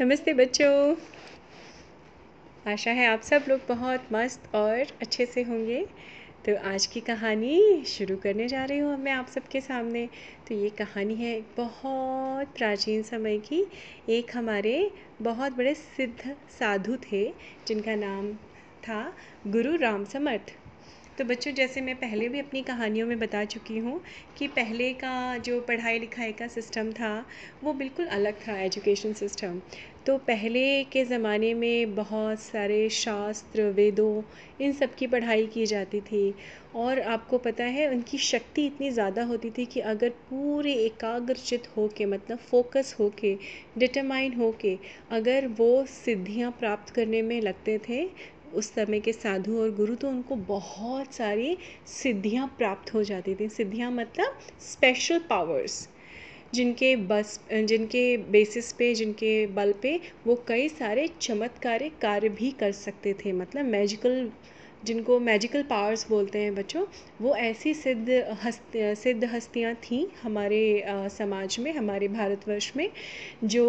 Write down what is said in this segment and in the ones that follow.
नमस्ते बच्चों। आशा है आप सब लोग बहुत मस्त और अच्छे से होंगे। तो आज की कहानी शुरू करने जा रही हूँ मैं आप सबके सामने। तो ये कहानी है बहुत प्राचीन समय की। एक हमारे बहुत बड़े सिद्ध साधु थे, जिनका नाम था गुरु राम समर्थ तो बच्चों, जैसे मैं पहले भी अपनी कहानियों में बता चुकी हूँ कि पहले का जो पढ़ाई लिखाई का सिस्टम था, वो बिल्कुल अलग था एजुकेशन सिस्टम। तो पहले के ज़माने में बहुत सारे शास्त्र, वेदों, इन सब की पढ़ाई की जाती थी और आपको पता है, उनकी शक्ति इतनी ज़्यादा होती थी कि अगर पूरे एकाग्रचित हो के मतलब फोकस हो के डिटरमाइन हो के अगर वो सिद्धियाँ प्राप्त करने में लगते थे उस समय के साधु और गुरु तो उनको बहुत सारी सिद्धियाँ प्राप्त हो जाती थी। सिद्धियाँ मतलब स्पेशल पावर्स जिनके बस, जिनके बेसिस पे, जिनके बल पे वो कई सारे चमत्कारिक कार्य भी कर सकते थे। मतलब मैजिकल जिनको मैजिकल पावर्स बोलते हैं बच्चों, वो ऐसी सिद्ध हस्त, सिद्ध हस्तियाँ थीं हमारे समाज में, हमारे भारतवर्ष में, जो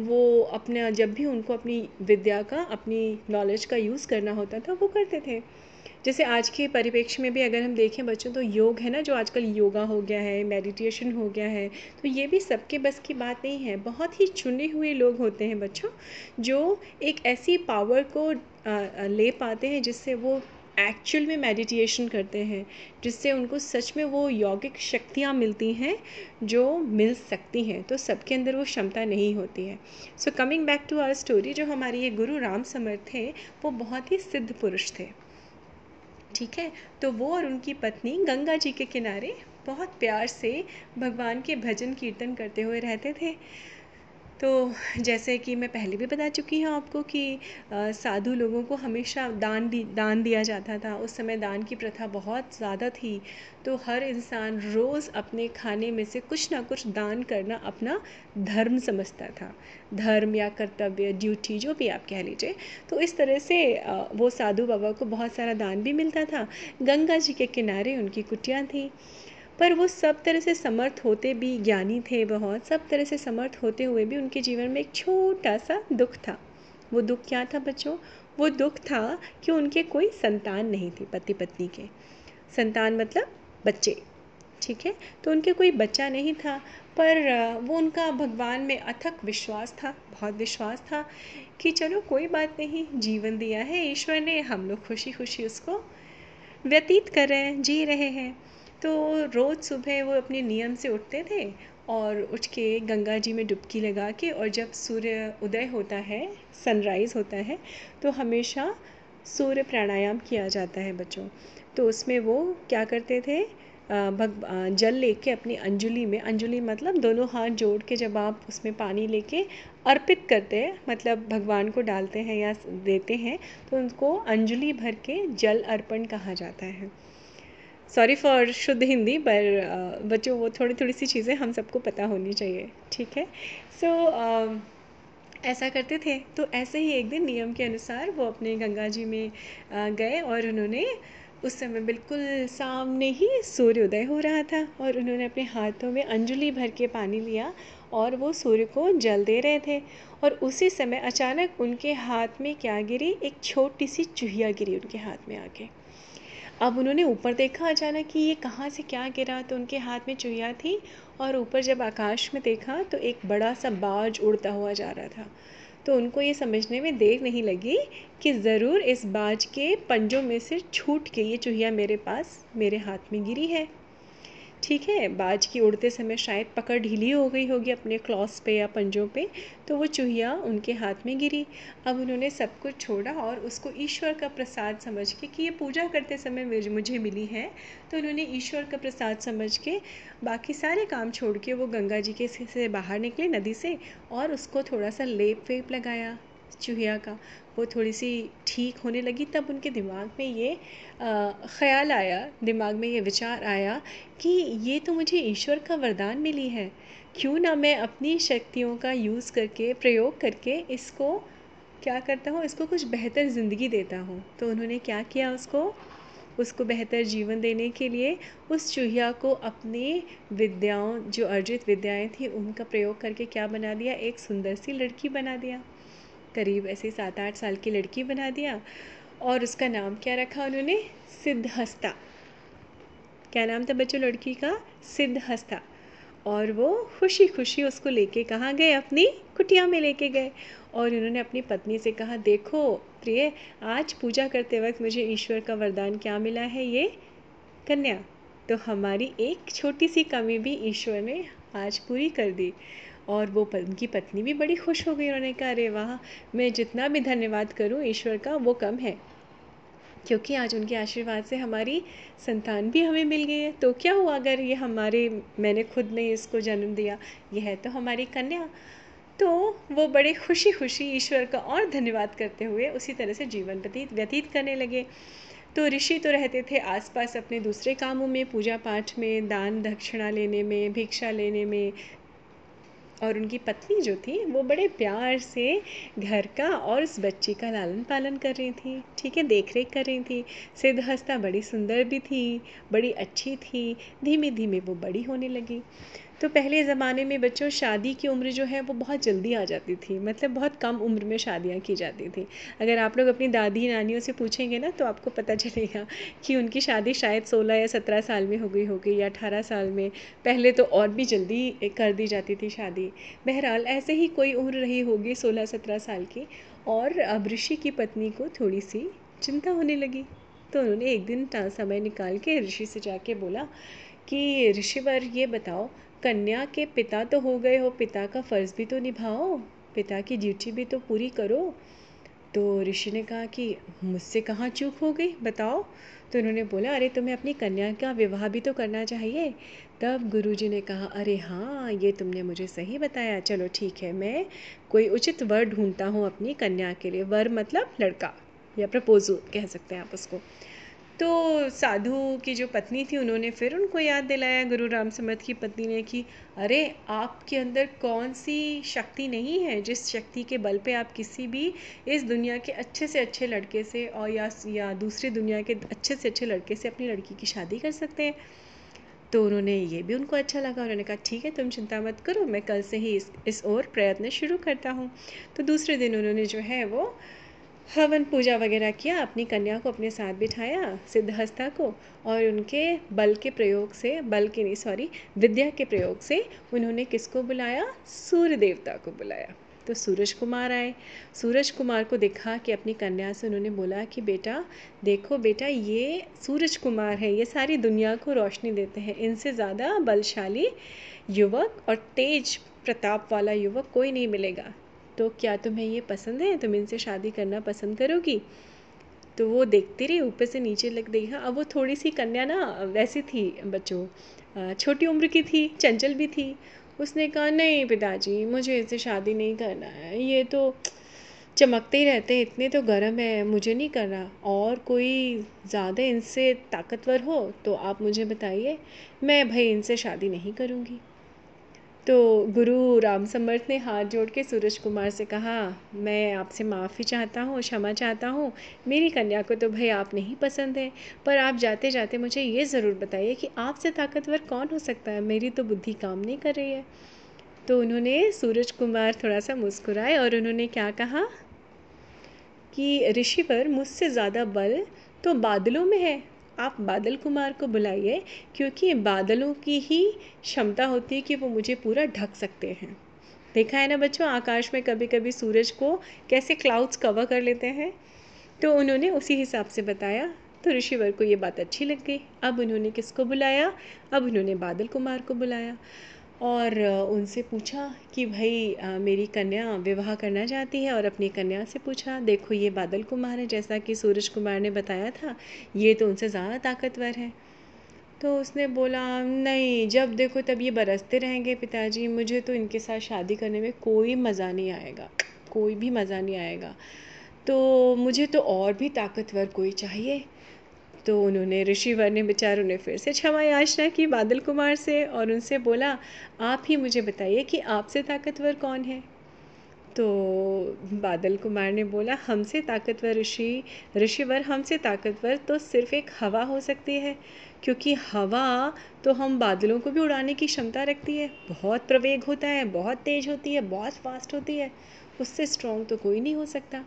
वो अपना, जब भी उनको अपनी विद्या का, अपनी नॉलेज का यूज़ करना होता था, वो करते थे। जैसे आज के परिप्रेक्ष्य में भी अगर हम देखें बच्चों तो योग है ना, जो आजकल योगा हो गया है मेडिटेशन हो गया है तो ये भी सबके बस की बात नहीं है। बहुत ही चुने हुए लोग होते हैं बच्चों, जो एक ऐसी पावर को ले पाते हैं जिससे वो एक्चुअल में मेडिटेशन करते हैं, जिससे उनको सच में वो यौगिक शक्तियाँ मिलती हैं, जो मिल सकती हैं तो सबके अंदर वो क्षमता नहीं होती है। So coming back to our story जो हमारे ये गुरु राम समर्थ थे, वो बहुत ही सिद्ध पुरुष थे। ठीक है? तो वो और उनकी पत्नी गंगा जी के किनारे बहुत प्यार से भगवान के भजन कीर्तन करते हुए रहते थे। तो जैसे कि मैं पहले भी बता चुकी हूँ आपको कि साधु लोगों को हमेशा दान दी, दान दिया जाता था। उस समय दान की प्रथा बहुत ज़्यादा थी। तो हर इंसान रोज़ अपने खाने में से कुछ ना कुछ दान करना अपना धर्म समझता था। धर्म या कर्तव्य ड्यूटी जो भी आप कह लीजिए। तो इस तरह से वो साधु बाबा को बहुत सारा दान भी मिलता था। गंगा जी के किनारे उनकी कुटियाँ थी। पर वो सब तरह से समर्थ होते भी ज्ञानी थे बहुत, सब तरह से समर्थ होते हुए भी उनके जीवन में एक छोटा सा दुख था। वो दुख क्या था बच्चों? वो दुख था कि उनके कोई संतान नहीं थी पति पत्नी के। संतान मतलब बच्चे, ठीक है? तो उनके कोई बच्चा नहीं था, पर वो उनका भगवान में अथक विश्वास था, बहुत विश्वास था कि चलो कोई बात नहीं, जीवन दिया है, ईश्वर ने, हम लोग खुशी खुशी उसको व्यतीत कर रहे हैं, जी रहे हैं। तो रोज़ सुबह वो अपने नियम से उठते थे और उठ के गंगा जी में डुबकी लगा के और जब सूर्य उदय होता है सनराइज़ होता है तो हमेशा सूर्य प्राणायाम किया जाता है बच्चों। तो उसमें वो क्या करते थे? भग जल लेके अपनी अंजुली में, अंजुली मतलब दोनों हाथ जोड़ के जब आप उसमें पानी लेके अर्पित करते हैं मतलब भगवान को डालते हैं या देते हैं तो उनको अंजुली भर के जल अर्पण कहा जाता है। सॉरी फॉर शुद्ध हिंदी पर बच्चों वो थोड़ी थोड़ी सी चीज़ें हम सबको पता होनी चाहिए ठीक है? सो so, ऐसा करते थे तो ऐसे ही एक दिन नियम के अनुसार वो अपने गंगा जी में गए और उन्होंने उस समय बिल्कुल सामने ही सूर्योदय हो रहा था और उन्होंने अपने हाथों में अंजलि भर के पानी लिया और वो सूर्य को जल दे रहे थे और उसी समय अचानक उनके हाथ में क्या गिरी? एक छोटी सी चूहिया गिरी उनके हाथ में आके। अब उन्होंने ऊपर देखा अचानक कि ये कहाँ से क्या गिरा तो उनके हाथ में चुहिया थी और ऊपर जब आकाश में देखा तो एक बड़ा सा बाज उड़ता हुआ जा रहा था। तो उनको ये समझने में देर नहीं लगी कि ज़रूर इस बाज के पंजों में से छूट के ये चूहिया मेरे पास, मेरे हाथ में गिरी है। ठीक है, बाज की उड़ते समय शायद पकड़ ढीली हो गई होगी अपने क्लॉस पे या पंजों पे तो वो चूहिया उनके हाथ में गिरी। अब उन्होंने सब कुछ छोड़ा और उसको ईश्वर का प्रसाद समझ के, कि ये पूजा करते समय मुझे मिली है तो उन्होंने ईश्वर का प्रसाद समझ के बाकी सारे काम छोड़ के वो गंगा जी के से बाहर निकले नदी से और उसको थोड़ा सा लेप वेप लगाया चूहिया का। वो थोड़ी सी ठीक होने लगी, तब उनके दिमाग में ये ख़्याल आया, दिमाग में ये विचार आया कि ये तो मुझे ईश्वर का वरदान मिली है। क्यों ना मैं अपनी शक्तियों का यूज़ करके, प्रयोग करके इसको, क्या करता हूँ, इसको कुछ बेहतर ज़िंदगी देता हूँ। तो उन्होंने क्या किया उसको? उसको बेहतर जीवन देने के लिए उस चूहिया को अपनी विद्याओं, जो अर्जित विद्याएँ थी, उनका प्रयोग करके क्या बना दिया? एक सुंदर सी लड़की बना दिया। करीब ऐसे सात आठ साल की लड़की बना दिया और उसका नाम क्या रखा उन्होंने? सिद्धहस्ता। क्या नाम था बच्चों लड़की का? सिद्धहस्ता। और वो खुशी खुशी उसको लेके कहाँ गए? अपनी कुटिया में लेके गए। और उन्होंने अपनी पत्नी से कहा, देखो प्रिय, आज पूजा करते वक्त मुझे ईश्वर का वरदान क्या मिला है ये? कन्या तो हमारी एक छोटी सी कमी भी ईश्वर ने आज पूरी कर दी। और वो उनकी पत्नी भी बड़ी खुश हो गई। उन्होंने कहा, अरे वाह, मैं जितना भी धन्यवाद करूँ, ईश्वर का, वो कम है। क्योंकि आज उनके आशीर्वाद से हमारी संतान भी हमें मिल गई है। तो क्या हुआ, अगर ये हमारे, मैंने खुद ने इसको जन्म दिया ये है तो हमारी कन्या। तो वो बड़े खुशी खुशी ईश्वर का और धन्यवाद करते हुए उसी तरह से जीवन व्यतीत व्यतीत करने लगे। तो ऋषि तो रहते थे आसपास अपने दूसरे कामों में पूजा पाठ में दान दक्षिणा लेने में, भिक्षा लेने में और उनकी पत्नी जो थी, वो बड़े प्यार से घर का और उस बच्ची का लालन पालन कर रही थी, ठीक है देख रेख कर रही थी। सिद्धहस्ता बड़ी सुंदर भी थी, बड़ी अच्छी थी धीमे धीमे वो बड़ी होने लगी। तो पहले ज़माने में बच्चों शादी की उम्र जो है वो बहुत जल्दी आ जाती थी मतलब बहुत कम उम्र में शादियाँ की जाती थी। अगर आप लोग अपनी दादी नानियों से पूछेंगे ना तो आपको पता चलेगा कि उनकी शादी शायद सोलह या सत्रह साल में हो गई होगी या अठारह साल में। पहले तो और भी जल्दी कर दी जाती थी शादी। बहरहाल, ऐसे ही कोई उम्र रही होगी सोलह सत्रह साल की और अब ऋषि की पत्नी को थोड़ी सी चिंता होने लगी। तो उन्होंने एक दिन समय निकाल के ऋषि से जाके बोला कि ऋषिवर ये बताओ कन्या के पिता तो हो गए हो, पिता का फ़र्ज़ भी तो निभाओ, पिता की ड्यूटी भी तो पूरी करो। तो ऋषि ने कहा कि मुझसे कहाँ चूक हो गई, बताओ। तो उन्होंने बोला, अरे, तुम्हें अपनी कन्या का विवाह भी तो करना चाहिए। तब गुरुजी ने कहा, अरे हाँ ये तुमने मुझे सही बताया। चलो, ठीक है, मैं कोई उचित वर ढूंढता हूँ अपनी कन्या के लिए। वर मतलब लड़का, या प्रपोजल, कह सकते हैं आप उसको। तो साधु की जो पत्नी थी, उन्होंने फिर उनको याद दिलाया, गुरु राम समर्थ की पत्नी ने कि, अरे, आपके अंदर कौन सी शक्ति नहीं है, जिस शक्ति के बल पे आप किसी भी इस दुनिया के अच्छे से अच्छे लड़के से और या या दूसरी दुनिया के अच्छे से अच्छे लड़के से अपनी लड़की की शादी कर सकते हैं? तो उन्होंने ये भी उनको अच्छा लगा, उन्होंने कहा, ठीक है, तुम चिंता मत करो, मैं कल से ही इस इस ओर प्रयत्न शुरू करता हूँ। तो दूसरे दिन उन्होंने जो है वो हवन पूजा वगैरह किया, अपनी कन्या को अपने साथ बिठाया, सिद्धहस्ता को और उनके बल के प्रयोग से, बल के नहीं सॉरी विद्या के प्रयोग से उन्होंने किसको बुलाया? सूर्य देवता को बुलाया। तो सूरज कुमार आए। सूरज कुमार को देखा कि अपनी कन्या से उन्होंने बोला कि बेटा, देखो बेटा, ये सूरज कुमार है, ये सारी दुनिया को रोशनी देते हैं। इनसे ज़्यादा बलशाली युवक और तेज प्रताप वाला युवक कोई नहीं मिलेगा। तो क्या तुम्हें ये पसंद है? तुम इनसे शादी करना पसंद करोगी? तो वो देखती रही, ऊपर से नीचे लग देखा अब वो थोड़ी सी कन्या ना, वैसी थी बच्चों। छोटी उम्र की थी, चंचल भी थी। उसने कहा, नहीं पिताजी, मुझे इससे शादी नहीं करना है। ये तो चमकते ही रहते हैं। इतने तो गर्म है, मुझे नहीं करना। और कोई ज़्यादा इनसे ताकतवर हो तो आप मुझे बताइए। मैं भाई इनसे शादी नहीं करूँगी। तो गुरु राम समर्थ ने हाथ जोड़ के सूरज कुमार से कहा, मैं आपसे माफ़ी चाहता हूँ, क्षमा चाहता हूँ। मेरी कन्या को तो भाई आप नहीं पसंद है। पर आप जाते जाते मुझे ये ज़रूर बताइए कि आपसे ताकतवर कौन हो सकता है? मेरी तो बुद्धि काम नहीं कर रही है। तो उन्होंने सूरज कुमार थोड़ा सा मुस्कुराए और उन्होंने क्या कहा कि, ऋषि पर मुझसे ज़्यादा बल तो बादलों में है। आप बादल कुमार को बुलाइए, क्योंकि बादलों की ही क्षमता होती है कि वो मुझे पूरा ढक सकते हैं। देखा है ना बच्चों, आकाश में कभी कभी सूरज को कैसे क्लाउड्स कवर कर लेते हैं? तो उन्होंने उसी हिसाब से बताया। तो ऋषिवर को ये बात अच्छी लग गई। अब उन्होंने किसको बुलाया? अब उन्होंने बादल कुमार को बुलाया। और उनसे पूछा कि भाई मेरी कन्या विवाह करना चाहती है और अपनी कन्या से पूछा, देखो, ये बादल कुमार है, जैसा कि सूरज कुमार ने बताया था, ये तो उनसे ज़्यादा ताकतवर है। तो उसने बोला, नहीं, जब देखो, तब ये बरसते रहेंगे पिताजी, मुझे तो इनके साथ शादी करने में कोई मज़ा नहीं आएगा, कोई भी मज़ा नहीं आएगा। तो मुझे तो और भी ताकतवर कोई चाहिए। तो उन्होंने, ऋषिवर ने, बेचारों ने फिर से क्षमा याचना की बादल कुमार से और उनसे बोला, आप ही मुझे बताइए कि आपसे ताकतवर कौन है? तो बादल कुमार ने बोला, हमसे ताकतवर ऋषि, ऋषिवर हमसे ताकतवर तो सिर्फ़ एक हवा हो सकती है, क्योंकि हवा तो हम बादलों को भी उड़ाने की क्षमता रखती है। बहुत प्रवेग होता है, बहुत तेज़ होती है, बहुत फास्ट होती है, उससे स्ट्रॉन्ग तो कोई नहीं हो सकता।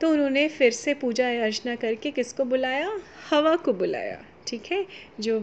तो उन्होंने फिर से पूजा अर्चना करके किसको बुलाया? हवा को बुलाया, ठीक है? जो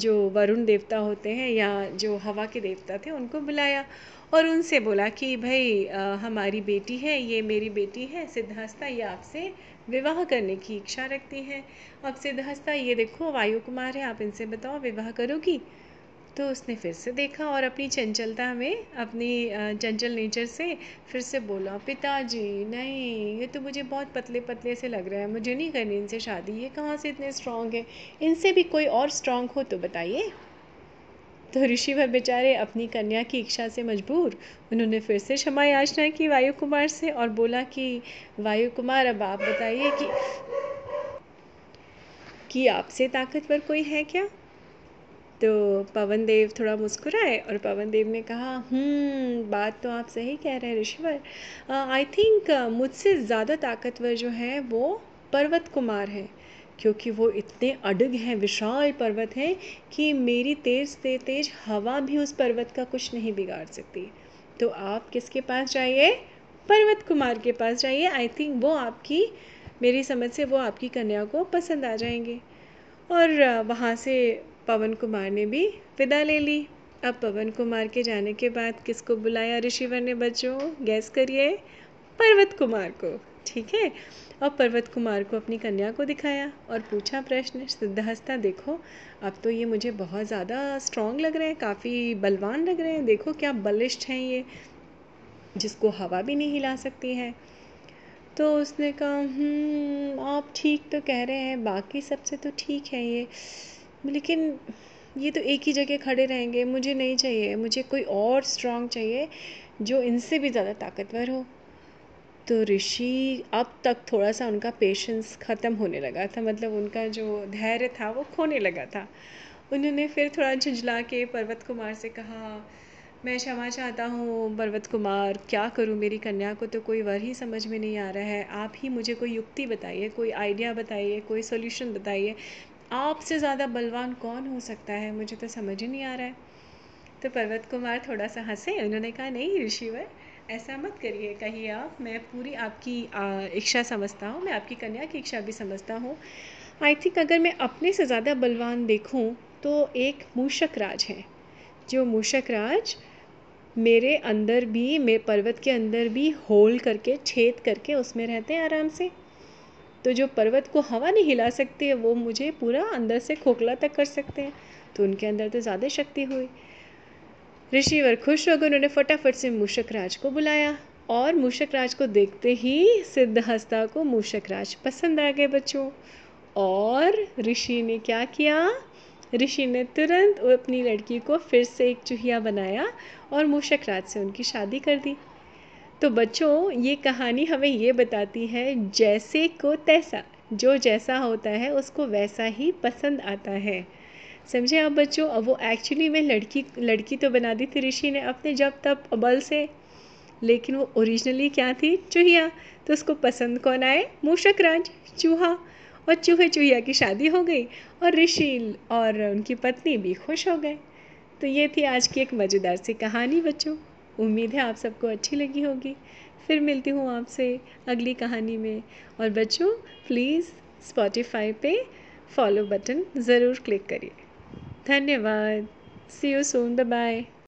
जो वरुण देवता होते हैं या जो हवा के देवता थे, उनको बुलाया और उनसे बोला कि, भाई हमारी बेटी है, ये मेरी बेटी है सिद्धहस्ता ये आपसे विवाह करने की इच्छा रखती है। अब सिद्धहस्ता ये देखो वायु कुमार है, आप इनसे बताओ, विवाह करोगी? तो उसने फिर से देखा और अपनी चंचलता में, अपनी चंचल नेचर से फिर से बोला, पिताजी, नहीं, ये तो मुझे बहुत पतले पतले से लग रहा है। मुझे नहीं करनी इनसे शादी। ये कहाँ से इतने स्ट्रांग है? इनसे भी कोई और स्ट्रांग हो तो बताइए। तो ऋषि ऋषिवर बेचारे अपनी कन्या की इच्छा से मजबूर, उन्होंने फिर से क्षमा याचना की वायु कुमार से और बोला कि वायु कुमार अब आप बताइए कि कि आपसे ताकतवर कोई है क्या? तो पवन देव थोड़ा मुस्कुराए और पवन देव ने कहा हम्म बात तो आप सही कह रहे हैं ऋषिवर। आई थिंक मुझसे ज़्यादा ताकतवर जो है वो पर्वत कुमार है, क्योंकि वो इतने अडग हैं, विशाल पर्वत हैं कि मेरी तेज़ ते तेज हवा भी उस पर्वत का कुछ नहीं बिगाड़ सकती। तो आप किसके पास जाइए? पर्वत कुमार के पास जाइए। आई थिंक वो आपकी, मेरी समझ से वो आपकी कन्या को पसंद आ जाएँगे। और वहाँ से पवन कुमार ने भी विदा ले ली। अब पवन कुमार के जाने के बाद किसको बुलाया ऋषिवर ने? बच्चों गैस करिए पर्वत कुमार को ठीक है? और पर्वत कुमार को अपनी कन्या को दिखाया और पूछा प्रश्न सिद्धहस्ता देखो अब तो ये मुझे बहुत ज़्यादा स्ट्रॉन्ग लग रहे हैं काफ़ी बलवान लग रहे हैं। देखो क्या बलिष्ठ हैं ये जिसको हवा भी नहीं हिला सकती है। तो उसने कहा हम्म, आप ठीक तो कह रहे हैं बाकी सबसे तो ठीक है ये। लेकिन ये तो एक ही जगह खड़े रहेंगे, मुझे नहीं चाहिए, मुझे कोई और स्ट्रांग चाहिए जो इनसे भी ज़्यादा ताकतवर हो। तो ऋषि, अब तक थोड़ा सा उनका पेशेंस ख़त्म होने लगा था मतलब उनका जो धैर्य था, वो खोने लगा था। उन्होंने फिर थोड़ा झुंझला के पर्वत कुमार से कहा, मैं क्षमा चाहता हूँ, पर्वत कुमार, क्या करूँ? मेरी कन्या को तो कोई वर ही समझ में नहीं आ रहा है। आप ही मुझे कोई युक्ति बताइए, कोई आइडिया बताइए, कोई सोल्यूशन बताइए। आपसे ज़्यादा बलवान कौन हो सकता है? मुझे तो समझ ही नहीं आ रहा है। तो पर्वत कुमार थोड़ा सा हंसे। उन्होंने कहा, नहीं ऋषिवर, ऐसा मत करिए। कहिए आप, मैं पूरी आपकी इच्छा समझता हूँ। मैं आपकी कन्या की इच्छा भी समझता हूँ। आई थिंक अगर मैं अपने से ज़्यादा बलवान देखूँ तो एक मूषक राज है। जो मूषक राज मेरे अंदर भी, मेरे पर्वत के अंदर भी होल करके, छेद करके उसमें रहते हैं आराम से। तो जो पर्वत को हवा नहीं हिला सकती है वो मुझे पूरा अंदर से खोखला तक कर सकते हैं। तो उनके अंदर तो ज़्यादा शक्ति हुई। ऋषिवर खुश हो गए उन्होंने फटाफट से मूषक राज को बुलाया और मूषक राज को देखते ही सिद्धहस्ता को मूषक राज पसंद आ गए बच्चों। और ऋषि ने क्या किया? ऋषि ने तुरंत अपनी लड़की को फिर से एक चूहिया बनाया और मूषक राज से उनकी शादी कर दी। तो बच्चों, ये कहानी हमें ये बताती है, जैसे को तैसा। जो जैसा होता है, उसको वैसा ही पसंद आता है। समझे आप बच्चों? अब वो एक्चुअली में लड़की लड़की तो बना दी थी ऋषि ने अपने जब तब अबल से। लेकिन वो ओरिजिनली क्या थी? चूहिया। तो उसको पसंद कौन आए? मूषक राज, चूहा। और चूहे चूहिया की शादी हो गई और ऋषि और उनकी पत्नी भी खुश हो गए। तो ये थी आज की एक मज़ेदार सी कहानी बच्चों। उम्मीद है आप सबको अच्छी लगी होगी। फिर मिलती हूँ आपसे अगली कहानी में। और बच्चों प्लीज़ स्पॉटिफाई पे फॉलो बटन ज़रूर क्लिक करिए। धन्यवाद। सी यू सून बाय